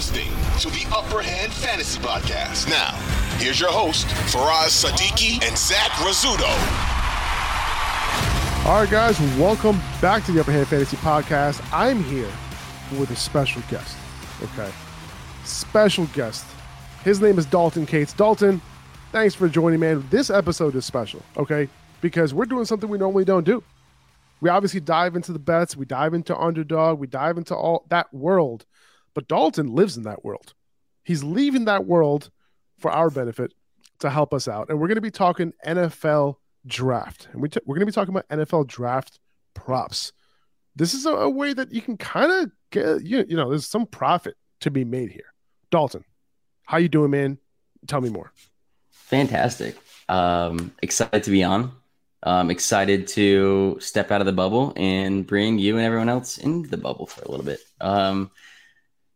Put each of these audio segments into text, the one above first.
Listening to the Upper Hand Fantasy Podcast. Now, here's your host, Faraz Siddiqi and Zach Rizzuto. All right, guys, welcome back to the Upper Hand Fantasy Podcast. I'm here with a special guest. Okay. Special guest. His name is Dalton Kates. Dalton, thanks for joining, man. This episode is special, okay? Because we're doing something we normally don't do. We obviously dive into the bets, we dive into underdog, we dive into all that world. But Dalton lives in that world. He's leaving that world for our benefit to help us out. And we're going to be talking NFL draft. And we t- we're going to be talking about NFL draft props. This is a, a way that you can kind of get, you, you know, there's some profit to be made here. Dalton, how you doing, man? Tell me more. Fantastic. Um, excited to be on. Um, excited to step out of the bubble and bring you and everyone else into the bubble for a little bit. Um,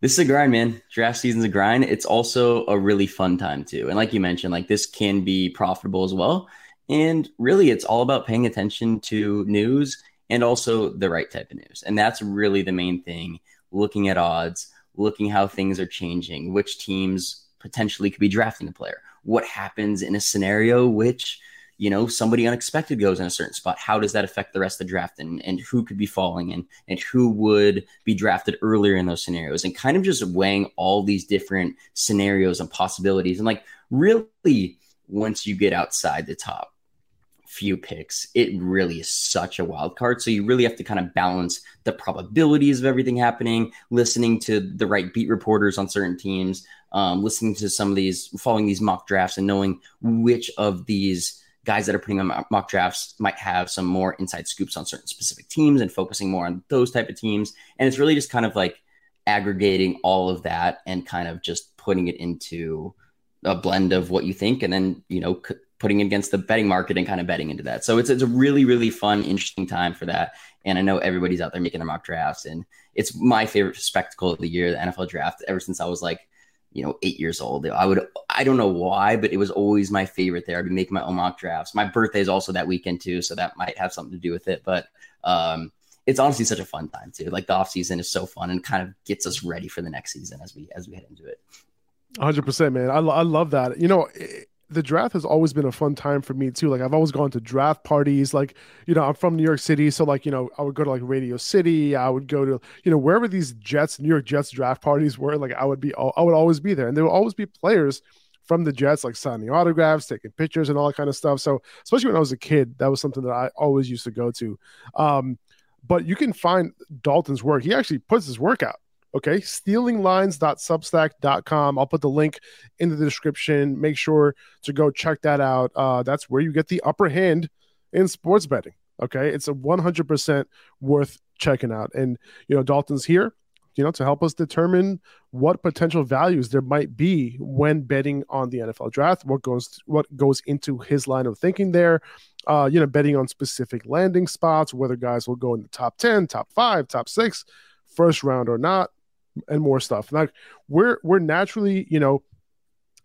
this is a grind, man. Draft season's a grind. It's also a really fun time too. And like you mentioned, like this can be profitable as well. And really, it's all about paying attention to news and also the right type of news. And that's really the main thing. Looking at odds, looking how things are changing, which teams potentially could be drafting a player, what happens in a scenario which you know somebody unexpected goes in a certain spot how does that affect the rest of the draft and, and who could be falling in and who would be drafted earlier in those scenarios and kind of just weighing all these different scenarios and possibilities and like really once you get outside the top few picks it really is such a wild card. So you really have to kind of balance the probabilities of everything happening listening to the right beat reporters on certain teams um, listening to some of these following these mock drafts and knowing which of these guys that are putting on mock drafts might have some more inside scoops on certain specific teams and focusing more on those type of teams. And it's really just kind of like aggregating all of that and kind of just putting it into a blend of what you think and then, you know, c- putting it against the betting market and kind of betting into that. So it's, it's a really, really fun, interesting time for that. And I know everybody's out there making their mock drafts and it's my favorite spectacle of the year, the NFL draft, ever since I was like you know, eight years old. I would, I don't know why, but it was always my favorite there. I'd be making my own mock drafts. My birthday is also that weekend too, so that might have something to do with it. But um, it's honestly such a fun time too. Like the off season is so fun and kind of gets us ready for the next season as we as we head into it. Hundred percent, man. I, I love that. You know, it, the draft has always been a fun time for me too. Like I've always gone to draft parties. Like you know, I'm from New York City, so like you know, I would go to like Radio City. I would go to you know wherever these Jets, New York Jets draft parties were. Like I would be, I would always be there, and there would always be players from the Jets, like signing autographs, taking pictures, and all that kind of stuff. So especially when I was a kid, that was something that I always used to go to. Um, but you can find Dalton's work. He actually puts his work out Okay, stealinglines.substack.com. I'll put the link in the description. Make sure to go check that out. Uh, that's where you get the upper hand in sports betting. Okay, it's a 100% worth checking out. And, you know, Dalton's here, you know, to help us determine what potential values there might be when betting on the NFL draft, what goes what goes into his line of thinking there. Uh, you know, betting on specific landing spots, whether guys will go in the top 10, top five, top six, first round or not and more stuff. Like we're we're naturally, you know,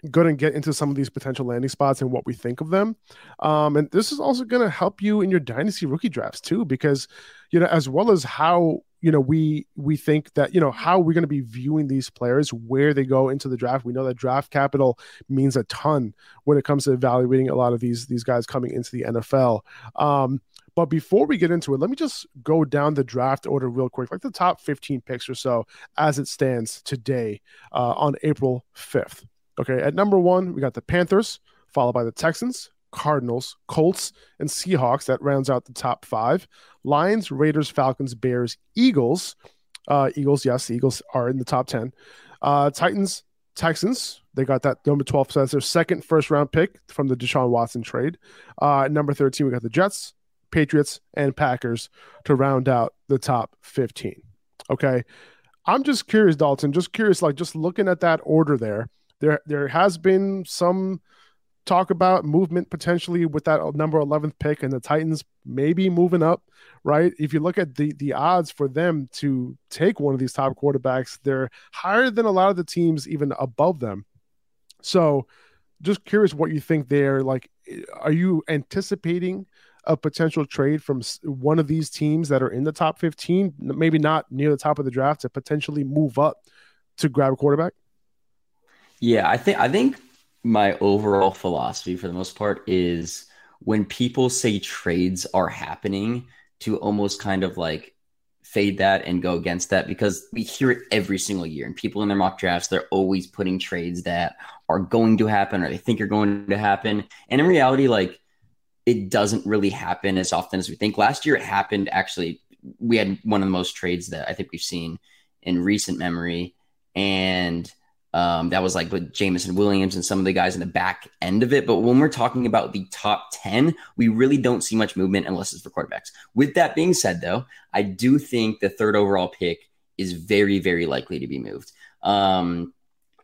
going to get into some of these potential landing spots and what we think of them. Um, and this is also going to help you in your dynasty rookie drafts too, because you know, as well as how you know we we think that you know how we're going to be viewing these players where they go into the draft we know that draft capital means a ton when it comes to evaluating a lot of these these guys coming into the nfl um but before we get into it, let me just go down the draft order real quick, like the top 15 picks or so as it stands today uh, on April 5th. Okay, at number one, we got the Panthers, followed by the Texans, Cardinals, Colts, and Seahawks. That rounds out the top five. Lions, Raiders, Falcons, Bears, Eagles. Uh, Eagles, yes, Eagles are in the top 10. Uh, Titans, Texans, they got that number 12. So that's their second first round pick from the Deshaun Watson trade. Uh, number 13, we got the Jets, Patriots, and Packers to round out the top 15. Okay. I'm just curious, Dalton, just curious, like just looking at that order there, there there has been some talk about movement potentially with that number 11th pick and the Titans maybe moving up, right? If you look at the the odds for them to take one of these top quarterbacks, they're higher than a lot of the teams even above them. So, just curious what you think there like are you anticipating a potential trade from one of these teams that are in the top 15, maybe not near the top of the draft to potentially move up to grab a quarterback? Yeah, I think I think my overall philosophy for the most part is when people say trades are happening to almost kind of like fade that and go against that because we hear it every single year and people in their mock drafts they're always putting trades that are going to happen or they think are going to happen and in reality like it doesn't really happen as often as we think last year it happened actually we had one of the most trades that i think we've seen in recent memory and um, that was like with Jameson Williams and some of the guys in the back end of it. But when we're talking about the top 10, we really don't see much movement unless it's for quarterbacks. With that being said, though, I do think the third overall pick is very, very likely to be moved. Um,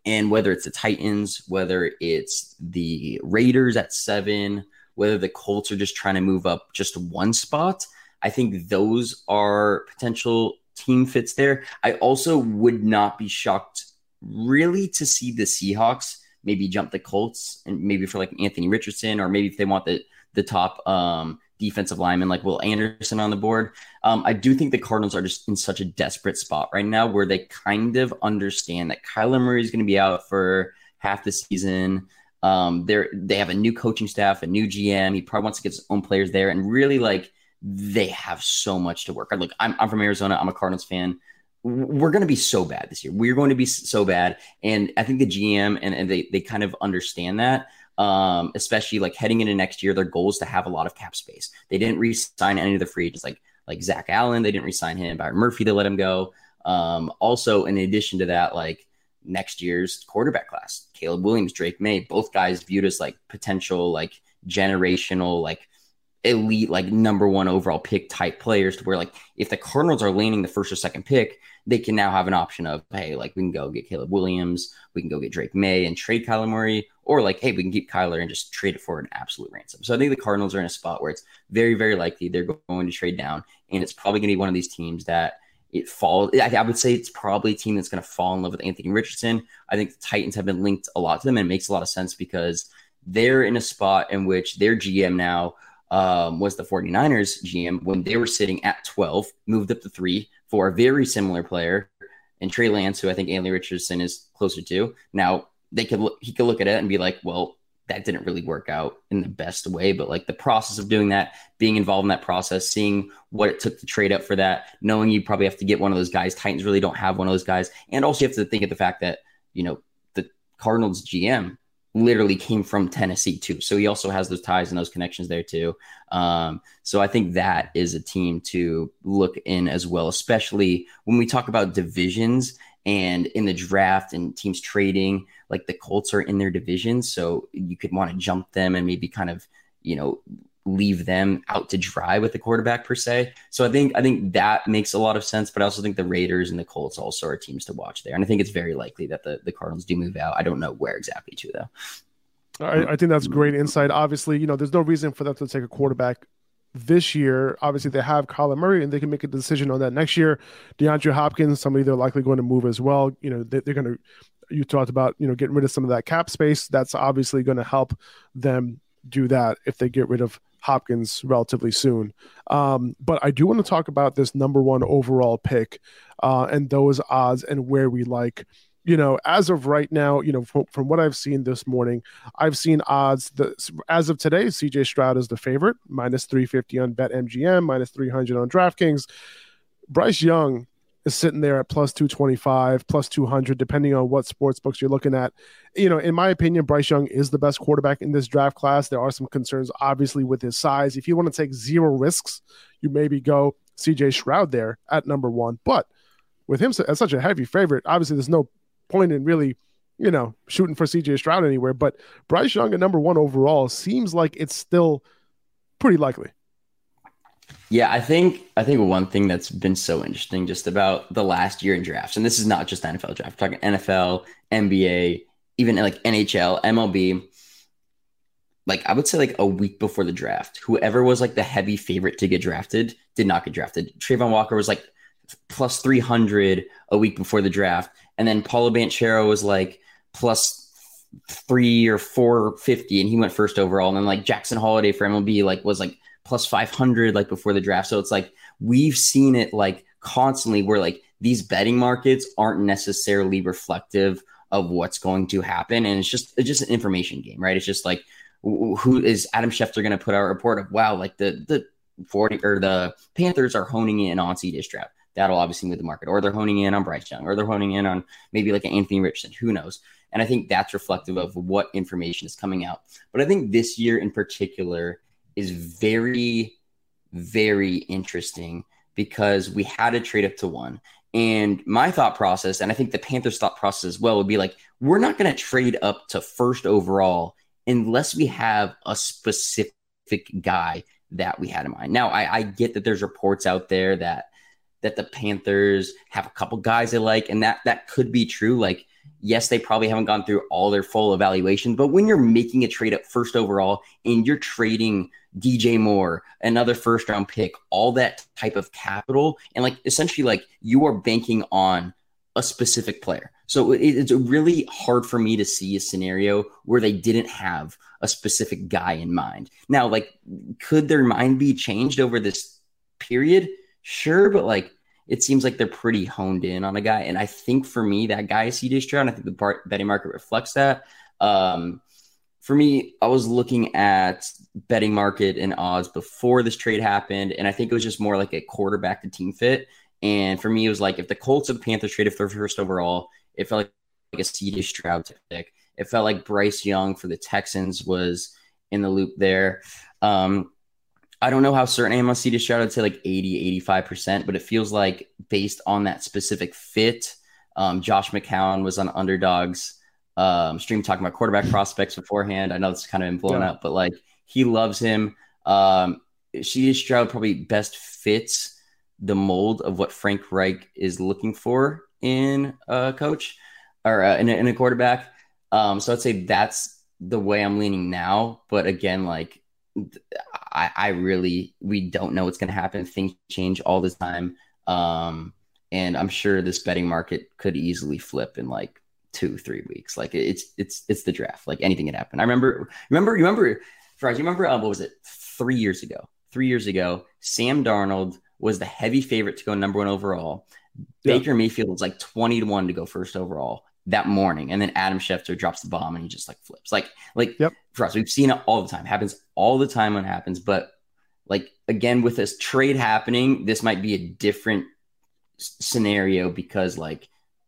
and whether it's the Titans, whether it's the Raiders at seven, whether the Colts are just trying to move up just one spot, I think those are potential team fits there. I also would not be shocked really to see the Seahawks maybe jump the Colts and maybe for like Anthony Richardson or maybe if they want the the top um, defensive lineman like Will Anderson on the board. Um, I do think the Cardinals are just in such a desperate spot right now where they kind of understand that Kyler Murray is going to be out for half the season. Um, they're they have a new coaching staff, a new GM. He probably wants to get his own players there, and really like they have so much to work on. Look, I'm, I'm from Arizona. I'm a Cardinals fan we're going to be so bad this year. We're going to be so bad. And I think the GM and, and they, they kind of understand that. Um, especially like heading into next year, their goal is to have a lot of cap space. They didn't re-sign any of the free agents like like Zach Allen. They didn't re-sign him. Byron Murphy, they let him go. Um, also, in addition to that, like next year's quarterback class, Caleb Williams, Drake Maye, both guys viewed as like potential like generational like elite like number one overall pick type players to where like if the Cardinals are leaning the first or second pick, they can now have an option of hey, like we can go get Caleb Williams, we can go get Drake Maye and trade Kyler Murray, or like hey, we can keep Kyler and just trade it for an absolute ransom. So I think the Cardinals are in a spot where it's very very likely they're going to trade down, and it's probably going to be one of these teams that it falls. I, would say it's probably a team that's going to fall in love with Anthony Richardson. I think the Titans have been linked a lot to them, and it makes a lot of sense because they're in a spot in which their GM now um, was the 49ers GM when they were sitting at 12, moved up to three for a very similar player, and Trey Lance, who I think Anthony Richardson is closer to. Now they could look, he could look at it and be like, well, that didn't really work out in the best way, but like the process of doing that, being involved in that process, seeing what it took to trade up for that, knowing you probably have to get one of those guys. Titans really don't have one of those guys, and also you have to think of the fact that you know the Cardinals GM literally came from Tennessee too. So he also has those ties and those connections there too. Um, so I think that is a team to look in as well, especially when we talk about divisions and in the draft and teams trading. Like the Colts are in their division, so you could want to jump them and maybe kind of you know leave them out to dry with the quarterback per se. So I think I think that makes a lot of sense. But I also think the Raiders and the Colts also are teams to watch there, and I think it's very likely that the the Cardinals do move out. I don't know where exactly to though. I, I think that's great insight. Obviously, you know, there's no reason for them to take a quarterback this year. Obviously, they have Kyler Murray, and they can make a decision on that next year. DeAndre Hopkins, somebody they're likely going to move as well. You know, they, they're going to. You talked about you know getting rid of some of that cap space. That's obviously going to help them do that if they get rid of Hopkins relatively soon. Um, but I do want to talk about this number one overall pick uh, and those odds and where we like. You know, as of right now, you know, from, from what I've seen this morning, I've seen odds that as of today, CJ Stroud is the favorite, minus 350 on BetMGM, minus 300 on DraftKings. Bryce Young is sitting there at plus 225, plus 200, depending on what sports books you're looking at. You know, in my opinion, Bryce Young is the best quarterback in this draft class. There are some concerns, obviously, with his size. If you want to take zero risks, you maybe go CJ Stroud there at number one. But with him as such a heavy favorite, obviously, there's no point in really, you know, shooting for CJ Stroud anywhere. But Bryce Young at number one overall seems like it's still pretty likely. Yeah, I think I think one thing that's been so interesting just about the last year in drafts, and this is not just NFL draft, we're talking NFL, NBA, even like NHL, MLB. Like I would say, like a week before the draft, whoever was like the heavy favorite to get drafted did not get drafted. Travon Walker was like plus three hundred a week before the draft, and then Paolo Banchero was like plus three or four fifty, and he went first overall. And then like Jackson Holliday for MLB like was like plus 500 like before the draft. So it's like we've seen it like constantly where like these betting markets aren't necessarily reflective of what's going to happen and it's just it's just an information game, right? It's just like who is Adam Schefter going to put out a report of wow, like the the 40 or the Panthers are honing in on C. CJ Stroud. That'll obviously move the market, or they're honing in on Bryce Young, or they're honing in on maybe like an Anthony Richardson. Who knows? And I think that's reflective of what information is coming out. But I think this year in particular, is very, very interesting because we had to trade up to one. And my thought process, and I think the Panthers' thought process as well, would be like, we're not going to trade up to first overall unless we have a specific guy that we had in mind. Now, I, I get that there's reports out there that that the Panthers have a couple guys they like, and that that could be true. Like yes, they probably haven't gone through all their full evaluation, but when you're making a trade up first overall and you're trading DJ Moore, another first round pick, all that type of capital, and like essentially like you are banking on a specific player. So it's really hard for me to see a scenario where they didn't have a specific guy in mind. Now, like, could their mind be changed over this period? Sure, but like it seems like they're pretty honed in on a guy. And I think for me, that guy is CJ Stroud. I think the part, betting market reflects that. Um, for me, I was looking at betting market and odds before this trade happened, and I think it was just more like a quarterback to team fit. And for me, it was like if the Colts the Panthers traded for first overall, it felt like, like a CJ Stroud pick. It felt like Bryce Young for the Texans was in the loop there. Um, I don't know how certain I am on CJ Stroud. I'd say like 80, 85%, but it feels like based on that specific fit. Um, Josh McCown was on underdogs um, stream talking about quarterback prospects beforehand. I know it's kind of been blown yeah. up, but like he loves him. Um, Stroud probably best fits the mold of what Frank Reich is looking for in a coach or uh, in, a, in, a, quarterback. Um, so I'd say that's the way I'm leaning now. But again, like I, I really we don't know what's going to happen. Things change all the time, um, and I'm sure this betting market could easily flip in like two three weeks. Like it's it's it's the draft. Like anything can happen. I remember remember you remember Faraz, you remember um, what was it three years ago? Three years ago, Sam Darnold was the heavy favorite to go number one overall. Yeah. Baker Mayfield was like 20 to 1 to go first overall that morning. And then Adam Schefter drops the bomb and he just like flips. Like, like yep. for us, we've seen it all the time. Happens all the time when it happens. But like again, with this trade happening, this might be a different scenario because like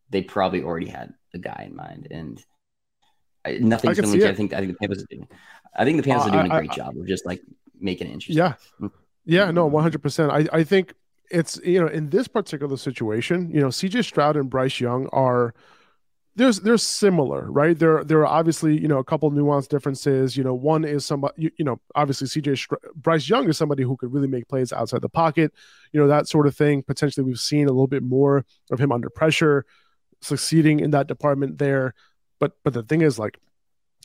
they probably already had a guy in mind. And I, nothing's going to I think I think the Panthers are doing I think the Panthers uh, are doing I, a great I, job of just like making it interesting. Yeah. Mm. Yeah, no, 100%. I, I think it's, you know, in this particular situation, you know, CJ Stroud and Bryce Young are – there's they're similar, right? There there are obviously you know a couple nuanced differences. You know, one is somebody you, you know obviously CJ Bryce Young is somebody who could really make plays outside the pocket, you know that sort of thing. Potentially, we've seen a little bit more of him under pressure, succeeding in that department there. But but the thing is, like,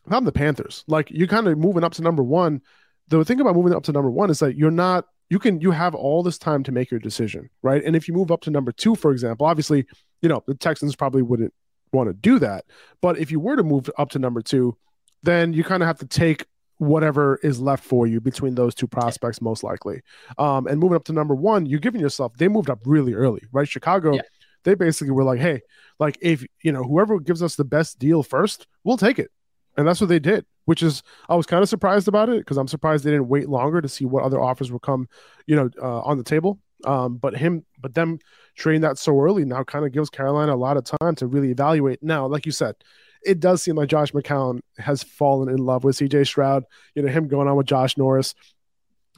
if I'm the Panthers, like you're kind of moving up to number one. The thing about moving up to number one is that you're not you can you have all this time to make your decision, right? And if you move up to number two, for example, obviously, you know the Texans probably wouldn't want to do that. But if you were to move up to number two, then you kind of have to take whatever is left for you between those two prospects, most likely. Um, and moving up to number one, you're giving yourself, they moved up really early, right? Chicago, yeah. they basically were like, hey, like if, you know, whoever gives us the best deal first, we'll take it. And that's what they did, which is, I was kind of surprised about it because I'm surprised they didn't wait longer to see what other offers will come, you know, uh, on the table. Um, but him But them trading that so early now kind of gives Carolina a lot of time to really evaluate. Now, like you said, it does seem like Josh McCown has fallen in love with CJ Stroud. You know, him going on with Josh Norris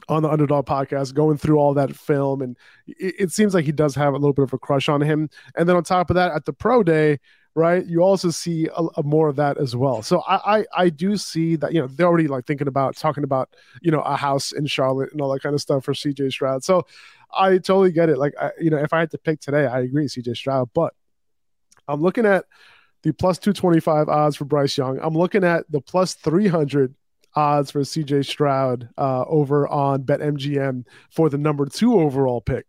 on the Underdog podcast, going through all that film, and it, it, seems like he does have a little bit of a crush on him. And then on top of that, at the pro day, right, you also see a, a more of that as well. So I, I, I do see that you know they're already like thinking about talking about you know a house in Charlotte and all that kind of stuff for CJ Stroud. So I totally get it. Like I, you know, if I had to pick today, I agree CJ Stroud, but I'm looking at the plus 225 odds for Bryce Young. I'm looking at the plus 300 odds for CJ Stroud uh, over on BetMGM for the number two overall pick.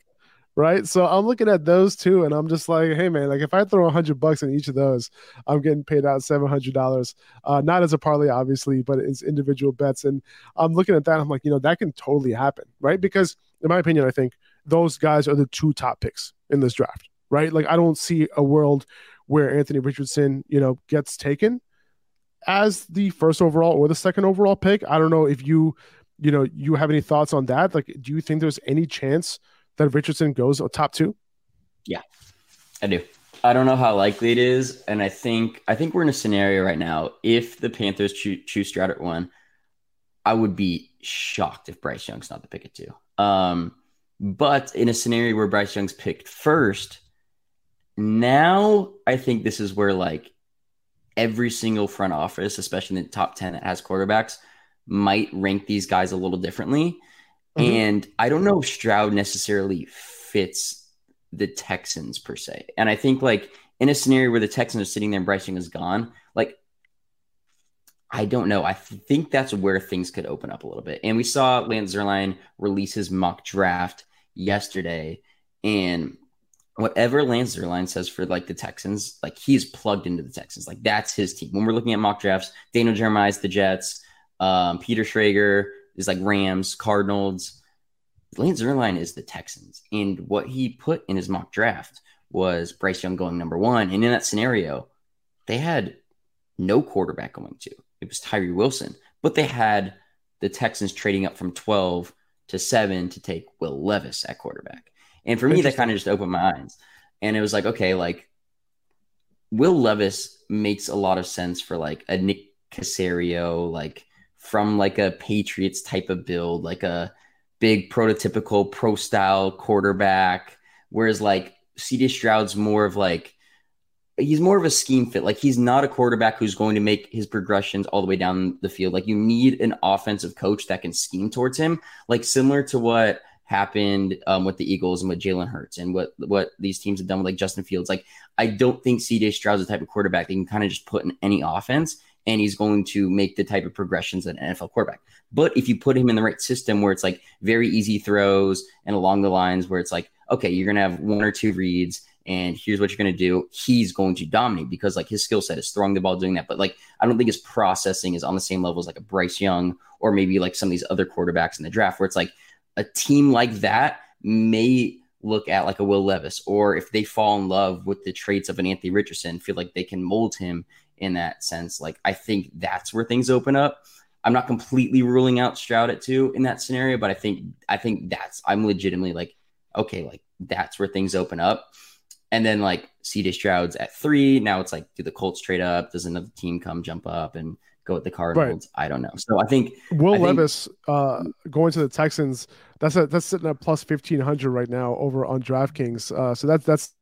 Right. So I'm looking at those two and I'm just like, hey, man, like if I throw a hundred bucks in each of those, I'm getting paid out $700. Uh, not as a parlay, obviously, but it's individual bets. And I'm looking at that. I'm like, you know, that can totally happen. Right. Because in my opinion, I think those guys are the two top picks in this draft. Right. Like I don't see a world where Anthony Richardson, you know, gets taken as the first overall or the second overall pick. I don't know if you, you know, you have any thoughts on that. Like, do you think there's any chance that Richardson goes top two? Yeah, I do. I don't know how likely it is, and I think I think we're in a scenario right now. If the Panthers choose, choose Stroud at one, I would be shocked if Bryce Young's not the pick at two. Um, but in a scenario where Bryce Young's picked first, now I think this is where like every single front office, especially in the top 10 that has quarterbacks, might rank these guys a little differently. Mm-hmm. And I don't know if Stroud necessarily fits the Texans per se. And I think like in a scenario where the Texans are sitting there and Bryce Young is gone, like I don't know. I think that's where things could open up a little bit. And we saw Lance Zierlein release his mock draft yesterday. And whatever Lance Zierlein says for like the Texans, like he's plugged into the Texans. Like that's his team. When we're looking at mock drafts, Daniel Jeremiah is the Jets, um, Peter Schrager is like Rams, Cardinals. Lance Zierlein is the Texans. And what he put in his mock draft was Bryce Young going number one. And in that scenario, they had no quarterback going to. It was Tyree Wilson, but they had the Texans trading up from 12 to 7 to take Will Levis at quarterback. And for me, that kind of just opened my eyes. And it was like, okay, like Will Levis makes a lot of sense for like a Nick Caserio, like from like a Patriots type of build, like a big prototypical pro style quarterback. Whereas like CJ Stroud's more of like he's more of a scheme fit. Like he's not a quarterback who's going to make his progressions all the way down the field. Like you need an offensive coach that can scheme towards him, like similar to what happened um, with the Eagles and with Jalen Hurts and what what these teams have done with like Justin Fields. Like I don't think CJ Stroud's the type of quarterback that can kind of just put in any offense and he's going to make the type of progressions that an NFL quarterback. But if you put him in the right system where it's like very easy throws and along the lines where it's like, okay, you're gonna have one or two reads and here's what you're going to do he's going to dominate because like his skill set is throwing the ball doing that but like i don't think his processing is on the same level as like a bryce young or maybe like some of these other quarterbacks in the draft where it's like a team like that may look at like a Will Levis, or if they fall in love with the traits of an Anthony Richardson, feel like they can mold him in that sense. Like I think that's where things open up. I'm not completely ruling out Stroud at two in that scenario, but I think I think that's I'm legitimately like, okay, like that's where things open up. And then like CJ Stroud's at three. Now it's like, do the Colts trade up? Does another team come jump up and go with the Cardinals? Right. I don't know. So I think Will I Levis uh, going to the Texans that's a, that's sitting at plus fifteen hundred right now over on DraftKings. Uh, so that's that's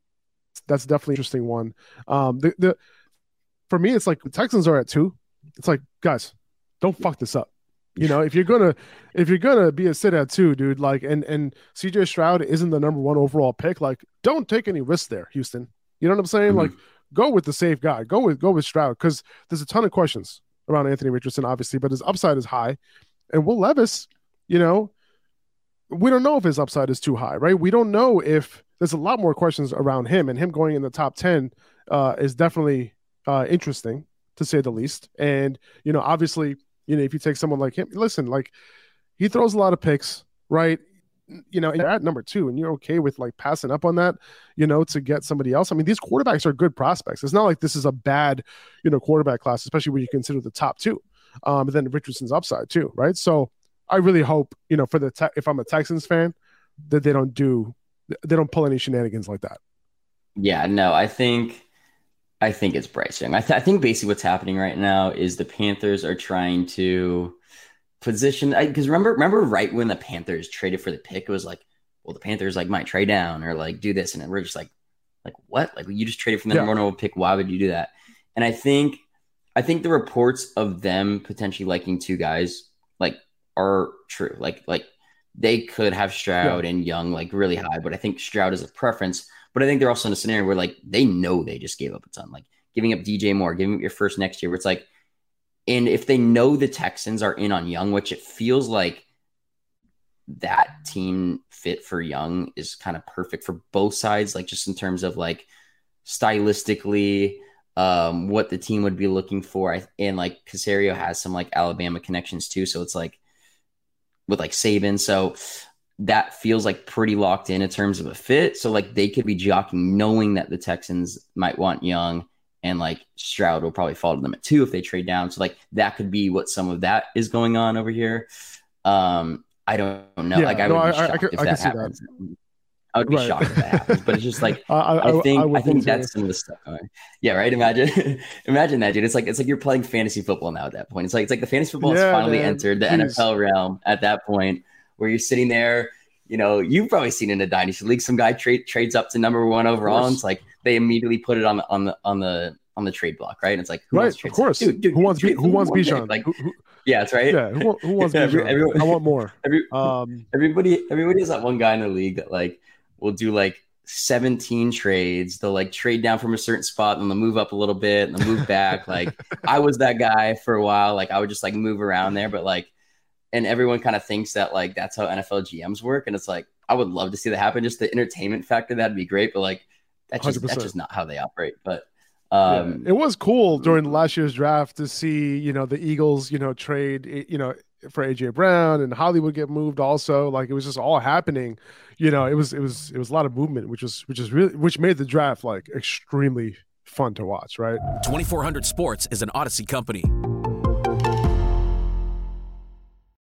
that's definitely interesting one. Um, the, the for me, it's like the Texans are at two. It's like guys, don't fuck this up. You know, if you're gonna if you're gonna be a sit at two, dude, like and and CJ Stroud isn't the number one overall pick, like don't take any risks there, Houston. You know what I'm saying? Mm-hmm. Like go with the safe guy. Go with go with Stroud because there's a ton of questions around Anthony Richardson, obviously, but his upside is high. And Will Levis, you know, we don't know if his upside is too high, right? We don't know if there's a lot more questions around him, and him going in the top 10 uh, is definitely uh, interesting to say the least. And, you know, obviously, you know, if you take someone like him, listen, like he throws a lot of picks, right? You know, and you're at number two, and you're okay with like passing up on that, you know, to get somebody else. I mean, these quarterbacks are good prospects. It's not like this is a bad, you know, quarterback class, especially when you consider the top two. Um, and then Richardson's upside too, right? So I really hope, you know, for the te- if I'm a Texans fan, that they don't do they don't pull any shenanigans like that. Yeah, no, I think I think it's Bryce Young. I, th- I think basically what's happening right now is the Panthers are trying to position because remember remember right when the Panthers traded for the pick, it was like, well, the Panthers like might trade down or like do this, and we're just like, like what? Like you just traded from the yeah. number one pick. Why would you do that? And I think I think the reports of them potentially liking two guys like are true. Like like they could have Stroud yeah. and Young like really high, but I think Stroud is a preference. But I think they're also in a scenario where like they know they just gave up a ton, like giving up DJ Moore, giving up your first next year, where it's like and if they know the Texans are in on Young, which it feels like that team fit for Young is kind of perfect for both sides, like just in terms of like stylistically, um, what the team would be looking for. And like Caserio has some like Alabama connections too. So it's like with like Saban. So that feels like pretty locked in in terms of a fit. So like they could be jockeying knowing that the Texans might want Young and like Stroud will probably fall to them at two if they trade down. So like that could be what some of that is going on over here. Um, I don't know. Yeah, like I would no, be shocked I, I, if that happens. That. I would be right. shocked if that happens, but it's just like I, think I, think that's some of the stuff. Going. Yeah, right. Imagine, imagine that, dude. It's like it's like you're playing fantasy football now at that point. It's like it's like the fantasy football yeah, has finally man. entered the Jeez. NFL realm at that point where you're sitting there. You know, you've probably seen in a dynasty league, some guy trade trades up to number one overall, and it's like they immediately put it on the on the on the on the trade block, right? And it's like, who right, of course, dude, dude, who wants who, who wants Bijan? Like, who, who, yeah, that's right. Yeah, who, who wants Bijan? Every, I want more. Every, um, everybody, everybody has that one guy in the league that like will do like 17 trades. They'll like trade down from a certain spot and they'll move up a little bit and they'll move back. like I was that guy for a while. Like I would just like move around there, but like, and everyone kind of thinks that like that's how NFL GMs work. And it's like, I would love to see that happen. Just the entertainment factor, that'd be great. But like, that's just, that's just not how they operate. But um, yeah. It was cool during last year's draft to see, you know, the Eagles, you know, trade, you know, for AJ Brown and Hollywood get moved also. Like it was just all happening. You know, it was it was it was a lot of movement, which was which is really which made the draft like extremely fun to watch, right? 2400 Sports is an Audacy company.